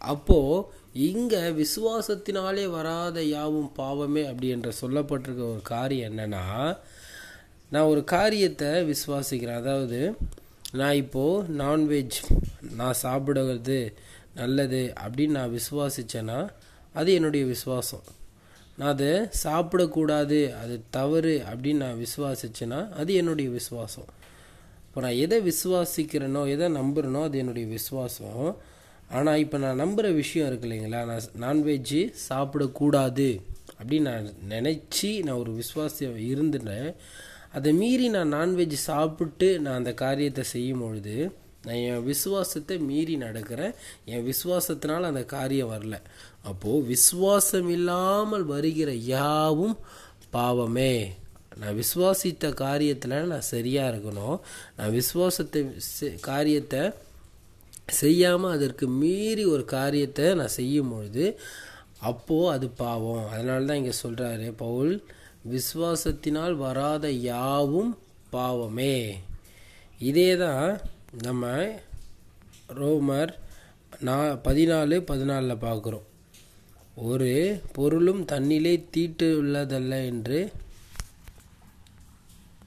அப்போது இங்கே விசுவாசத்தினாலே வராத யாவும் பாவமே அப்படி என்று சொல்லப்பட்டிருக்க ஒரு காரியம் என்னன்னா நான் ஒரு காரியத்தை விசுவாசிக்கிறேன். அதாவது நான் இப்போது நான்வெஜ் நான் சாப்பிடுவது நல்லது அப்படின்னு நான் விசுவாசிச்சேன்னா அது என்னுடைய விசுவாசம். நான் அதை சாப்பிடக்கூடாது அது தவறு அப்படின்னு நான் விசுவாசிச்சேன்னா அது என்னுடைய விசுவாசம். இப்போ நான் எதை விசுவாசிக்கிறேனோ எதை நம்புறேனோ அது என்னுடைய விசுவாசம். ஆனால் இப்போ நான் நம்புகிற விஷயம் இருக்கு இல்லைங்களா? நான் நான்வெஜ்ஜு சாப்பிடக்கூடாது. அப்படின்னு நான் நினச்சி நான் ஒரு விஸ்வாசம் இருந்துட்டேன். அதை மீறி நான் நான்வெஜ் சாப்பிட்டு நான் அந்த காரியத்தை செய்யும் பொழுது நான் என் விசுவாசத்தை மீறி நடக்கிறேன். என் விசுவாசத்தினால் அந்த காரியம் வரல. அப்போது விசுவாசம் இல்லாமல் வருகிற யாவும் பாவமே. நான் விசுவாசித்த காரியத்தில் நான் சரியாக இருக்கணும். நான் விசுவாசத்தை காரியத்தை செய்யாமல் அதற்கு மீறி ஒரு காரியத்தை நான் செய்யும் பொழுது அப்போது அது பாவம். அதனால தான் இங்கே சொல்கிறாரு பவுல் விசுவாசத்தினால் வராத யாவும் பாவமே. இதே தான் நம்ம ரோமர் நான் பதினாலு பதினாலில் பார்க்குறோம். ஒரு பொருளும் தன்னிலே தீட்டு உள்ளதல்ல என்று